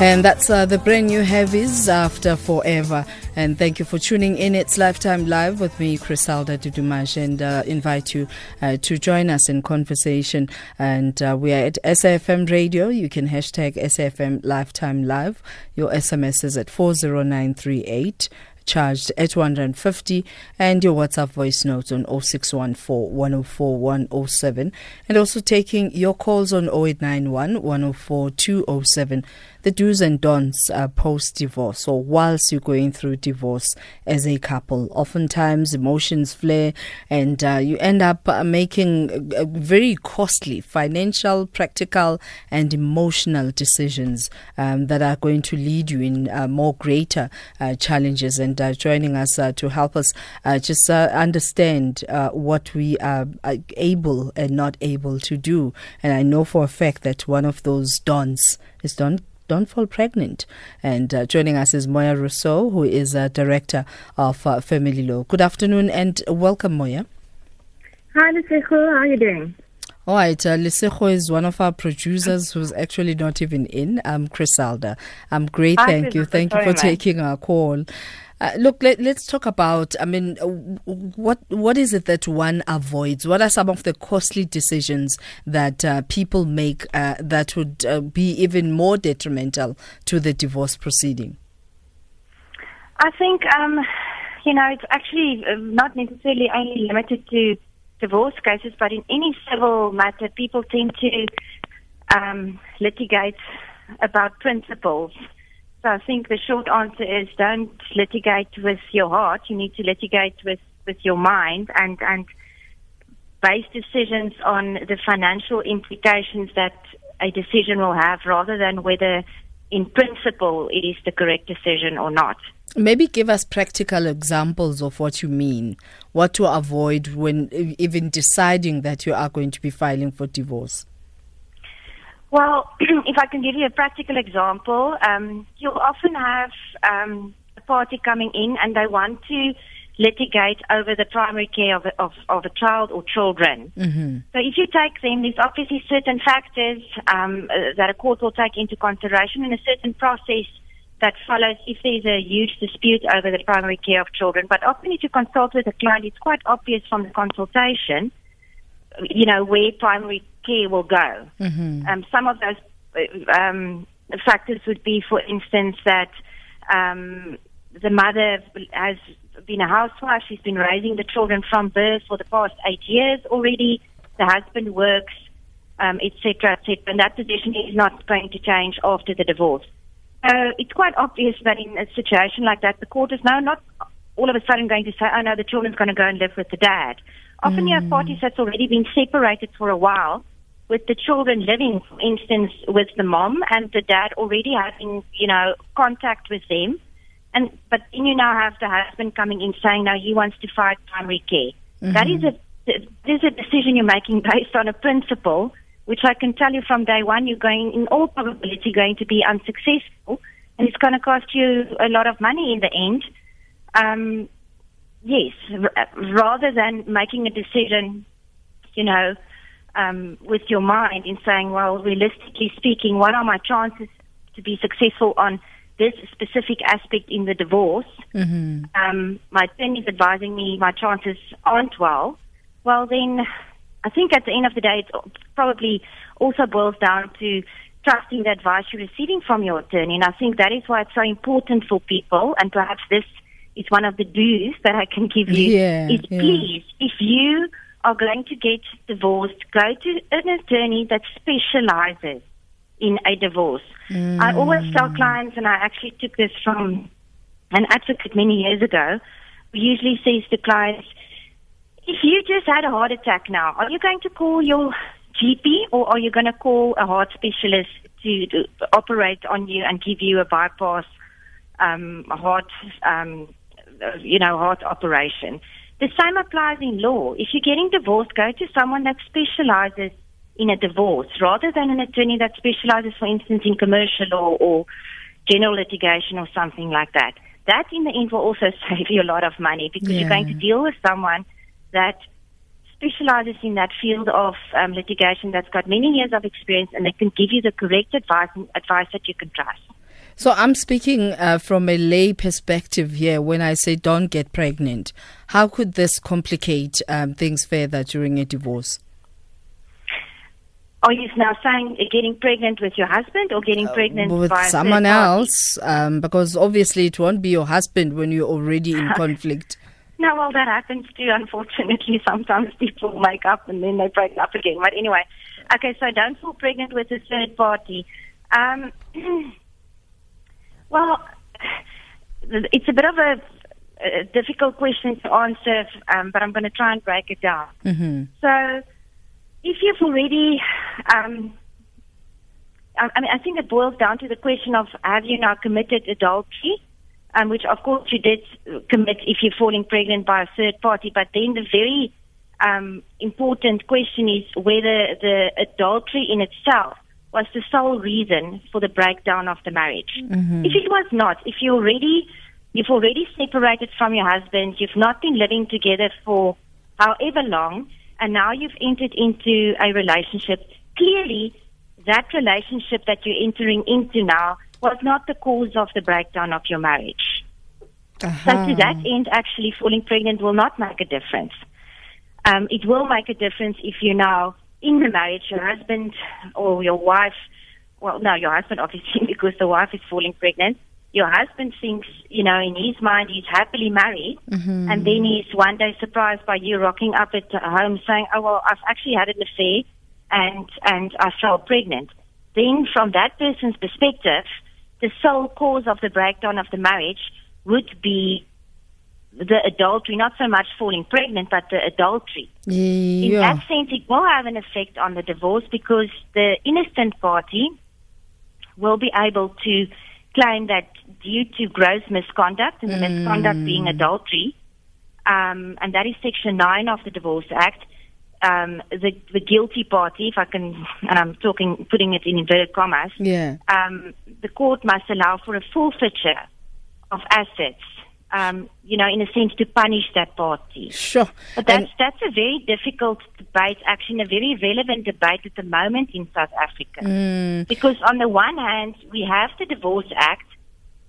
And that's uh, the brand new Heavies after forever. And thank you for tuning in. It's Lifetime Live with me, Griselda Dudumash, and uh, invite you uh, to join us in conversation. And uh, we are at SAFM Radio. You can hashtag SAFM Lifetime Live. Your SMS is at 40938 charged at 150 and your WhatsApp voice note on 0614 104 107 and also taking your calls on 0891 104 207 the do's and don'ts uh, post divorce or whilst you're going through divorce as a couple. Oftentimes, emotions flare and uh, you end up uh, making uh, very costly financial, practical, and emotional decisions um, that are going to lead you in uh, more greater challenges. And joining us to help us just understand what we are able and not able to do. And I know for a fact that one of those dons is Don don't fall pregnant. And uh, joining us is Moya Rossouw, who is a director of uh, Family Law. Good afternoon and welcome, Moya. Hi, Liseko. How are you doing? All right, uh, Lisejo is one of our producers who's actually not even in. I'm Griselda. I'm great, thank you. Thank you for taking our call. Uh, look, let, us talk about. I mean, what what is it that one avoids? What are some of the costly decisions that uh, people make uh, that would uh, be even more detrimental to the divorce proceeding? I think, um, you know, it's actually uh, not necessarily only limited to divorce cases, but in any civil matter, people tend to um, litigate about principles so I think the short answer is don't litigate with your heart. You need to litigate with, with your mind and, and base decisions on the financial implications that a decision will have rather than whether in principle it is the correct decision or not. Maybe give us practical examples of what you mean, what to avoid when even deciding that you are going to be filing for divorce. Well, if I can give you a practical example, um, you'll often have um, a party coming in and they want to litigate over the primary care of, of, of a child or children. Mm-hmm. So if you take them, there's obviously certain factors um, uh, that a court will take into consideration and a certain process that follows if there's a huge dispute over the primary care of children. But often if you consult with a client, it's quite obvious from the consultation, you know, where primary care will go. Mm-hmm. Um, some of those um, factors would be, for instance, that um, the mother has been a housewife. She's been raising the children from birth for the past eight years already. The husband works, etc., um, etc., and that position is not going to change after the divorce. So it's quite obvious that in a situation like that, the court is now not all of a sudden going to say, "Oh no, the children's going to go and live with the dad." Often you have mm. parties that's already been separated for a while, with the children living, for instance, with the mom and the dad already having, you know, contact with them. And but then you now have the husband coming in saying now he wants to fight primary care. Mm-hmm. That is a this is a decision you're making based on a principle, which I can tell you from day one you're going in all probability going to be unsuccessful, and it's going to cost you a lot of money in the end. Um, yes, r- rather than making a decision, you know, um, with your mind in saying, well, realistically speaking, what are my chances to be successful on this specific aspect in the divorce? Mm-hmm. Um, my attorney is advising me my chances aren't well. Well, then I think at the end of the day, it probably also boils down to trusting the advice you're receiving from your attorney. And I think that is why it's so important for people, and perhaps this is one of the do's that I can give you, yeah, is yeah. please, if you are going to get divorced, go to an attorney that specializes in a divorce. Mm. I always tell clients, and I actually took this from an advocate many years ago, who usually says to clients, if you just had a heart attack now, are you going to call your GP or are you going to call a heart specialist to, to operate on you and give you a bypass um, heart, um, you know, heart operation? The same applies in law. If you're getting divorced, go to someone that specializes in a divorce rather than an attorney that specializes, for instance, in commercial law or general litigation or something like that. That in the end will also save you a lot of money because yeah. you're going to deal with someone that specializes in that field of um, litigation that's got many years of experience and they can give you the correct advice advice that you can trust. So I'm speaking uh, from a lay perspective here when I say don't get pregnant. How could this complicate um, things further during a divorce? Are you now saying getting pregnant with your husband or getting uh, pregnant with someone else? Um, because obviously it won't be your husband when you're already in conflict. No, well, that happens too. Unfortunately, sometimes people make up and then they break up again. But anyway, okay, so don't fall pregnant with a third party. Um, well, it's a bit of a, a difficult question to answer, um, but I'm going to try and break it down. Mm-hmm. So, if you've already, um, I, I mean, I think it boils down to the question of have you now committed adultery? um, which of course you did commit if you're falling pregnant by a third party. But then the very um, important question is whether the adultery in itself was the sole reason for the breakdown of the marriage. Mm-hmm. If it was not, if you already you've already separated from your husband, you've not been living together for however long, and now you've entered into a relationship, clearly that relationship that you're entering into now was not the cause of the breakdown of your marriage. Uh-huh. So to that end, actually falling pregnant will not make a difference. Um, it will make a difference if you're now in the marriage, your husband or your wife, well, no, your husband obviously because the wife is falling pregnant. Your husband thinks, you know, in his mind he's happily married, mm-hmm. and then he's one day surprised by you rocking up at home saying, "Oh well, I've actually had an affair, and and I fell pregnant." Then, from that person's perspective, the sole cause of the breakdown of the marriage would be the adultery, not so much falling pregnant, but the adultery. Yeah. In that sense, it will have an effect on the divorce because the innocent party will be able to claim that due to gross misconduct, and the mm. misconduct being adultery, um, and that is Section 9 of the Divorce Act, um, the the guilty party, if I can, and I'm talking, putting it in inverted commas. Yeah. Um, the court must allow for a forfeiture of assets. Um, you know, in a sense, to punish that party. Sure. But that's and that's a very difficult debate, actually, a very relevant debate at the moment in South Africa. Mm. Because on the one hand, we have the Divorce Act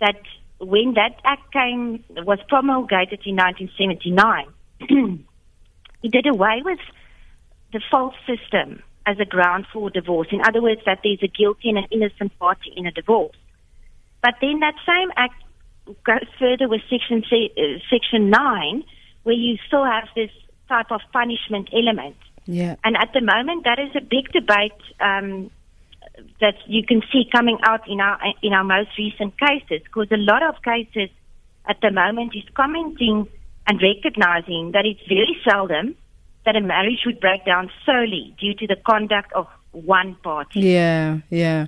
that when that act came was promulgated in 1979, it did away with the false system as a ground for divorce. In other words, that there's a guilty and an innocent party in a divorce. But then that same act goes further with Section uh, Section Nine, where you still have this type of punishment element. Yeah. And at the moment, that is a big debate um, that you can see coming out in our in our most recent cases, because a lot of cases at the moment is commenting and recognizing that it's very seldom that a marriage would break down solely due to the conduct of one party. Yeah, yeah.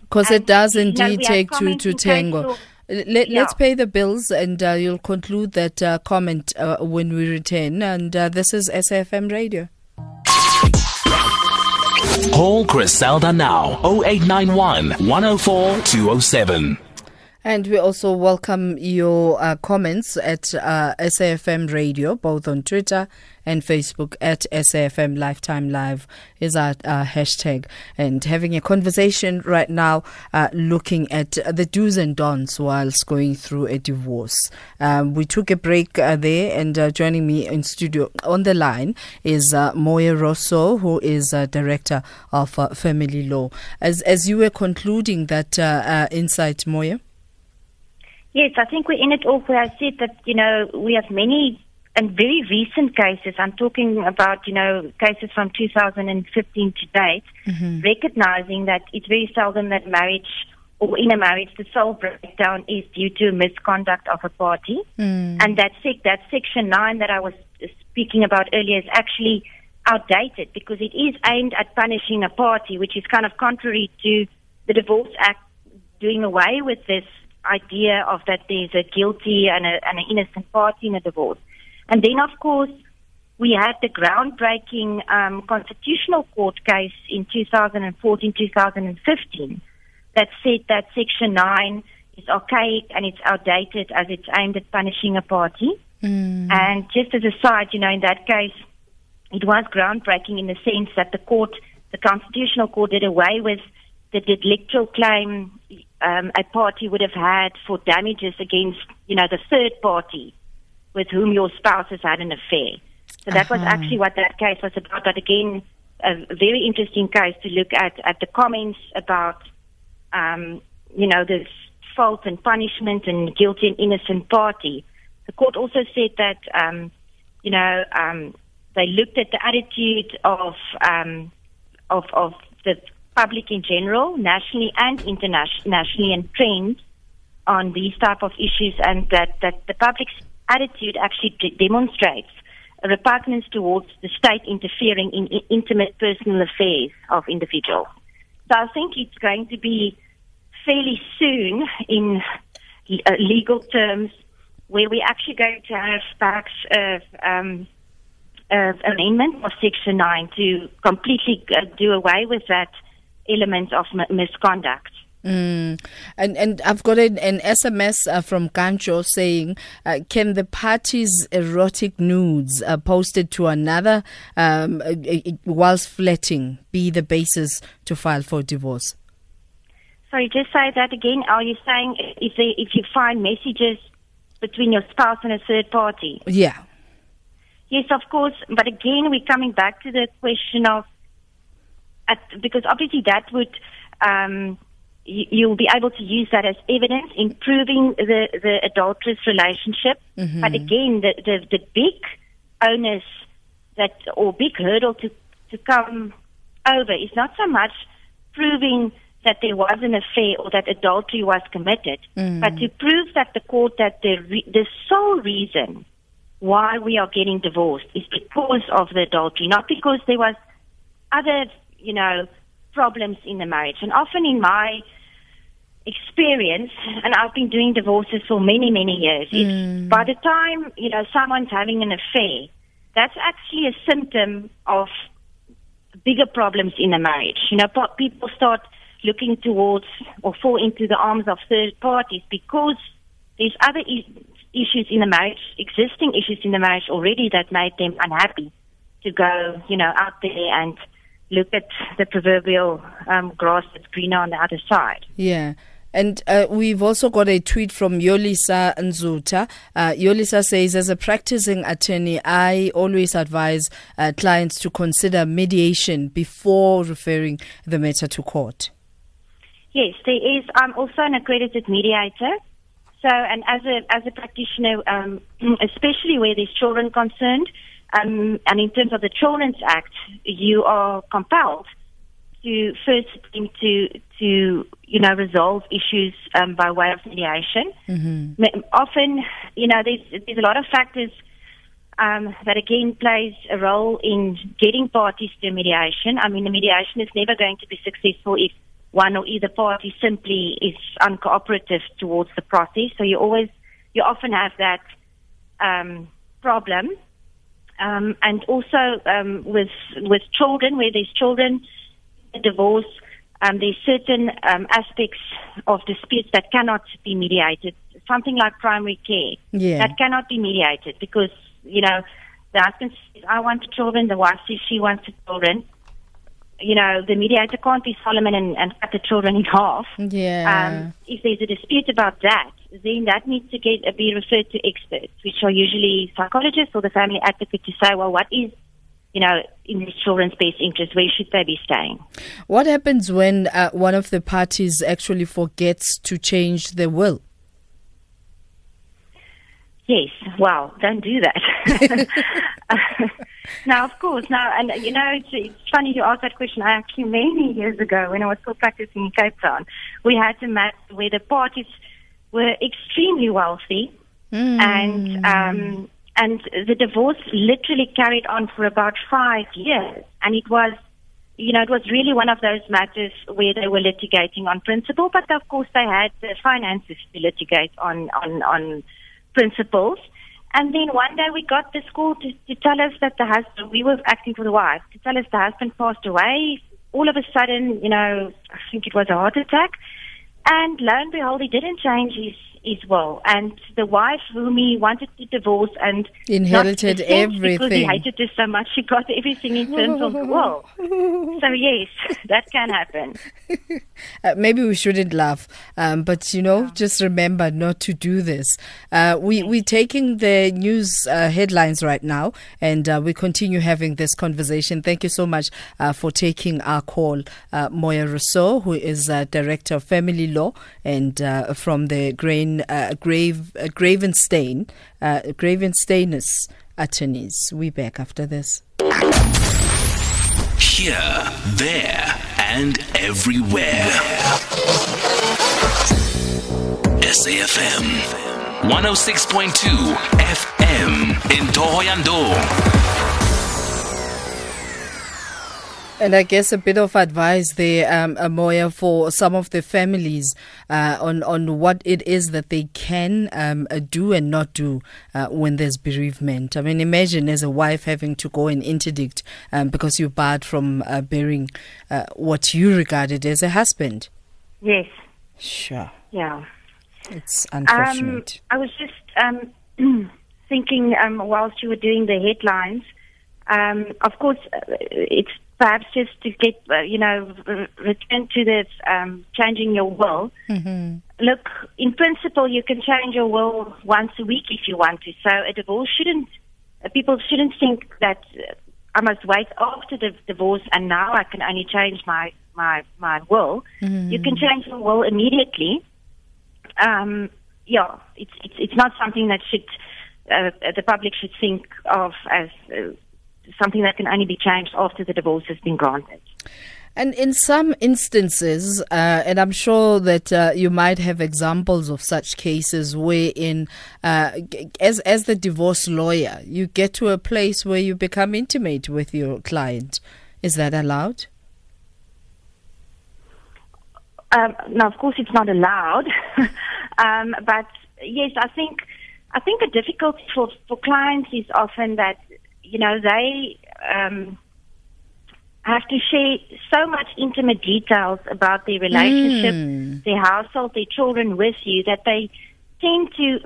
Because um, it does indeed you know, take two to tango. Let, us pay the bills and uh, you'll conclude that uh, comment uh, when we return. And uh, this is SAFM Radio. Call Griselda now 0891 104 207. And we also welcome your uh, comments at uh, SAFM Radio, both on Twitter and Facebook at SAFM Lifetime Live is our uh, hashtag. And having a conversation right now, uh, looking at the do's and don'ts whilst going through a divorce. Um, we took a break uh, there, and uh, joining me in studio on the line is uh, Moya Rossouw, who is director of family law. As as you were concluding that insight, Moya. Yes, I think we're in it all where I said that, you know, we have many and very recent cases. I'm talking about, you know, cases from 2015 to date, mm-hmm. recognizing that it's very seldom that marriage or in a marriage the sole breakdown is due to misconduct of a party. Mm. And that, sec- that section 9 that I was speaking about earlier is actually outdated because it is aimed at punishing a party, which is kind of contrary to the Divorce Act doing away with this idea of that there's a guilty and, a, and an innocent party in a divorce. And then, of course, we had the groundbreaking um, constitutional court case in 2014 2015 that said that Section 9 is archaic and it's outdated as it's aimed at punishing a party. Mm. And just as a side, you know, in that case, it was groundbreaking in the sense that the court, the constitutional court, did away with the delictual claim um, a party would have had for damages against, you know, the third party with whom your spouse has had an affair. So that uh-huh. was actually what that case was about. But again, a very interesting case to look at at the comments about, um, you know, this fault and punishment and guilty and innocent party. The court also said that, um, you know, um, they looked at the attitude of um, of of the public in general, nationally and internationally, and trends on these type of issues, and that that the public's attitude actually demonstrates a repugnance towards the state interfering in I- intimate personal affairs of individuals. So I think it's going to be fairly soon in uh, legal terms where we're actually going to have perhaps uh, um, uh, amendment of Section 9 to completely uh, do away with that element of misconduct. Mm. And and I've got an, an SMS uh, from Gancho saying, uh, can the party's erotic nudes uh, posted to another um, uh, uh, whilst flirting be the basis to file for divorce? Sorry, just say that again. Are you saying if they, if you find messages between your spouse and a third party? Yeah. Yes, of course. But again, we're coming back to the question of, at, because obviously that would, um, you'll be able to use that as evidence in proving the, the adulterous relationship. Mm-hmm. But again, the, the, the big onus that, or big hurdle to, to come over is not so much proving that there was an affair or that adultery was committed, mm. but to prove that the court that the re- the sole reason why we are getting divorced is because of the adultery, not because there was other, you know, problems in the marriage. And often in my experience, and I've been doing divorces for many, many years, mm. by the time, you know, someone's having an affair, that's actually a symptom of bigger problems in the marriage. You know, people start looking towards or fall into the arms of third parties because there's other issues in the marriage, existing issues in the marriage already that made them unhappy to go, you know, out there and look at the proverbial um, grass that's greener on the other side. Yeah. And uh, we've also got a tweet from Yolisa Nzuta. Uh, Yolisa says, as a practicing attorney, I always advise uh, clients to consider mediation before referring the matter to court. Yes, there is. I'm also an accredited mediator. So, and as a as a practitioner, um, especially where there's children concerned, um, and in terms of the Children's Act, you are compelled to first to to you know resolve issues um, by way of mediation. Mm-hmm. Often, you know, there's there's a lot of factors um, that again plays a role in getting parties to mediation. I mean, the mediation is never going to be successful if one or either party simply is uncooperative towards the process. So you always, you often have that um, problem. Um, and also um, with with children, where there's children, divorce, um, there's certain um, aspects of disputes that cannot be mediated. Something like primary care yeah. that cannot be mediated because you know the husband says, "I want the children," the wife says she wants the children you know, the mediator can't be Solomon and, and cut the children in half. Yeah. Um, if there's a dispute about that, then that needs to get uh, be referred to experts, which are usually psychologists or the family advocate, to say, well, what is you know, in the children's best interest, where should they be staying? What happens when uh, one of the parties actually forgets to change the will? Yes, well, don't do that. now, of course, now, and you know, it's, it's funny you ask that question. I actually, many years ago, when I was still practicing in Cape Town, we had to match where the parties were extremely wealthy, mm. and um, and the divorce literally carried on for about five years, and it was. You know, it was really one of those matters where they were litigating on principle, but of course they had the finances to litigate on on on principles. And then one day we got the school to, to tell us that the husband, we were acting for the wife, to tell us the husband passed away. All of a sudden, you know, I think it was a heart attack. And lo and behold, he didn't change his, his will, and the wife whom he wanted to divorce and inherited everything because he hated her so much. She got everything in terms of the will. So yes, that can happen. Uh, maybe we shouldn't laugh, um, but you know, just remember not to do this. Uh, we we're taking the news uh, headlines right now, and uh, we continue having this conversation. Thank you so much uh, for taking our call, uh, Moya Rossouw, who is a director of family law and from the Grain Uh, grave Gravenstein Gravensteinus uh, attorneys. We back after this. Here, there, and everywhere. SAFM 106.2 FM in Thohoyandou. And I guess a bit of advice there, um, Amoya, for some of the families uh, on on what it is that they can um, uh, do and not do uh, when there's bereavement. I mean, imagine as a wife having to go and interdict um, because you're barred from uh, bearing uh, what you regarded as a husband. Yes. Sure. Yeah. It's unfortunate. Um, I was just um, thinking um, whilst you were doing the headlines. Um, of course, uh, it's perhaps just to get, uh, you know, return to this um, changing your will. Mm-hmm. Look, in principle, you can change your will once a week if you want to. So a divorce shouldn't, uh, people shouldn't think that uh, I must wait after the divorce and now I can only change my, my, my will. Mm-hmm. You can change your will immediately. Um, yeah, it's, it's, it's not something that should, uh, the public should think of as uh, something that can only be changed after the divorce has been granted. And in some instances, uh, and I'm sure that uh, you might have examples of such cases wherein, uh, as as the divorce lawyer, you get to a place where you become intimate with your client. Is that allowed? Um, no, of course it's not allowed. um, but yes, I think I think the difficulty for for clients is often that you know, they um, have to share so much intimate details about their relationship, mm. their household, their children with you that they tend to,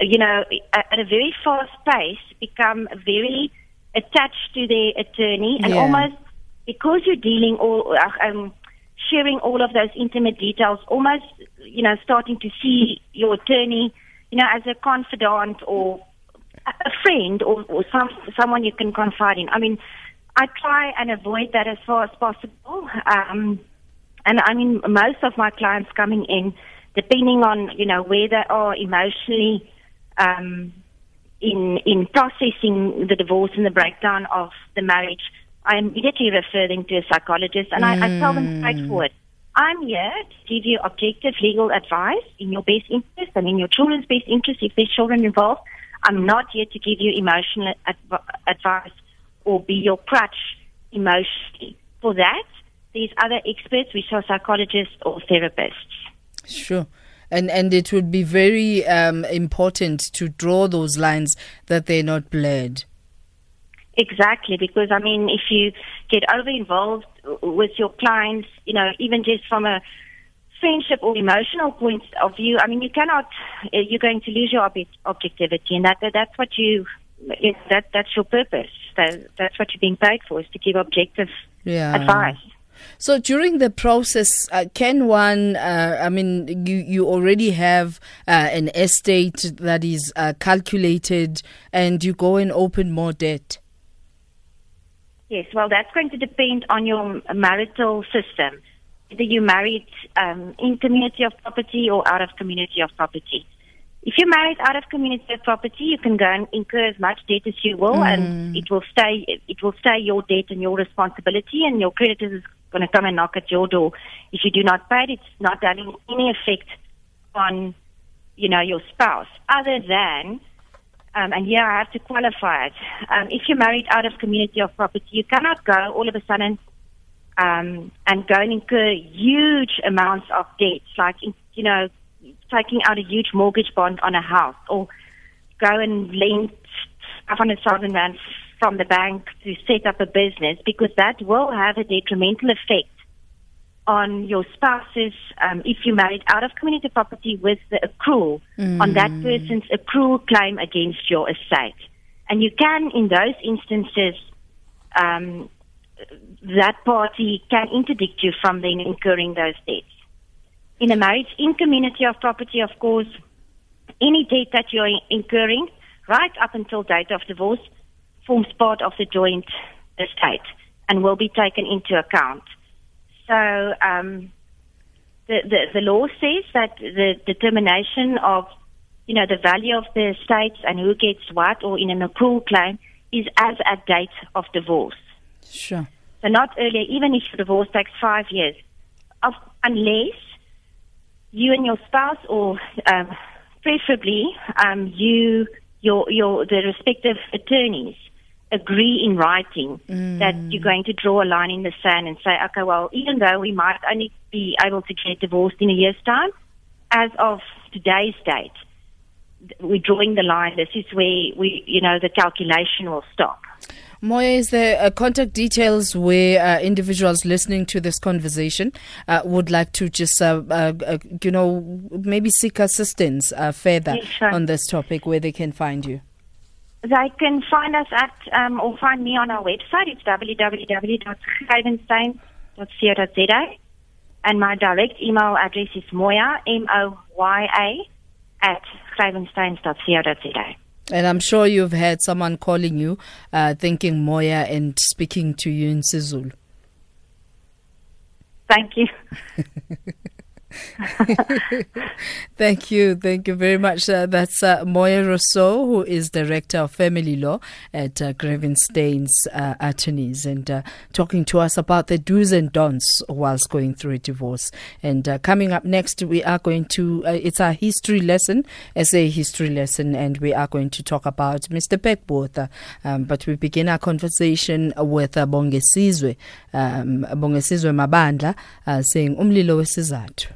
you know, at a very fast pace become very attached to their attorney and yeah. almost because you're dealing all, uh, um, sharing all of those intimate details, almost, you know, starting to see your attorney, you know, as a confidant or a friend or, or some someone you can confide in. I mean, I try and avoid that as far as possible. Um, and I mean, most of my clients coming in, depending on you know where they are emotionally um, in in processing the divorce and the breakdown of the marriage, I immediately refer them to a psychologist, and mm. I, I tell them straightforward. I'm here to give you objective legal advice in your best interest and in your children's best interest if there's children involved. I'm not here to give you emotional adv- advice or be your crutch emotionally. For that, there's other experts, which are psychologists or therapists. Sure. And and it would be very um, important to draw those lines that they're not blurred. Exactly, because I mean, if you get over involved with your clients, you know, even just from a friendship or emotional point of view, I mean, you cannot, uh, you're going to lose your ob- objectivity, and that, that that's what you, that that's your purpose. That, that's what you're being paid for, is to give objective yeah. advice. So during the process, uh, can one? Uh, I mean, you you already have uh, an estate that is uh, calculated, and you go and open more debt. Yes, well, that's going to depend on your marital system whether you're married um, in community of property or out of community of property. If you're married out of community of property, you can go and incur as much debt as you will, mm. and it will stay. It will stay your debt and your responsibility, and your creditors is going to come and knock at your door if you do not pay it. It's not having any effect on, you know, your spouse, other than um, and here I have to qualify it. Um, if you're married out of community of property, you cannot go all of a sudden um, and go and incur huge amounts of debts, like, you know, taking out a huge mortgage bond on a house or go and lend 500,000 rand from the bank to set up a business because that will have a detrimental effect on your spouse's, um, if you married out of community property with the accrual on that person's accrual claim against your estate. And you can, in those instances, um, that party can interdict you from then incurring those debts. In a marriage in community of property, of course, any debt that you're incurring, right up until date of divorce, forms part of the joint estate and will be taken into account. So um, the, the the law says that the determination of you know the value of the estates and who gets what, or in an accrual claim, is as at date of divorce. Sure. So not earlier, even if the divorce takes five years, of, unless you and your spouse, or um, preferably um, you, your, your, the respective attorneys, agree in writing that you're going to draw a line in the sand and say, okay, well, even though we might only be able to get divorced in a year's time, as of today's date, we're drawing the line. This is where we, you know, the calculation will stop. Moya, is there uh, contact details where uh, individuals listening to this conversation uh, would like to just, uh, uh, uh, you know, maybe seek assistance uh, further Yes, sure. on this topic where they can find you? They can find us at, um, or find me on our website. It's www.gravenstein.co.za. And my direct email address is moya, M-O-Y-A, at gravensteins.co.za. And I'm sure you've had someone calling you, uh, thinking Moya and speaking to you in Sizulu. Thank you. Thank you. Thank you very much. Uh, that's uh, Moya Rossouw, who is Director of Family Law at uh, Gravenstein's uh, Attorneys, and uh, talking to us about the do's and don'ts whilst going through a divorce. And uh, coming up next, we are going to, uh, it's a history lesson, a history lesson, and we are going to talk about Mr. Pik Botha. Um, but we begin our conversation with uh, Bongesizwe, um, Bongesizwe Mabandla, saying, Umlilo wesizathu.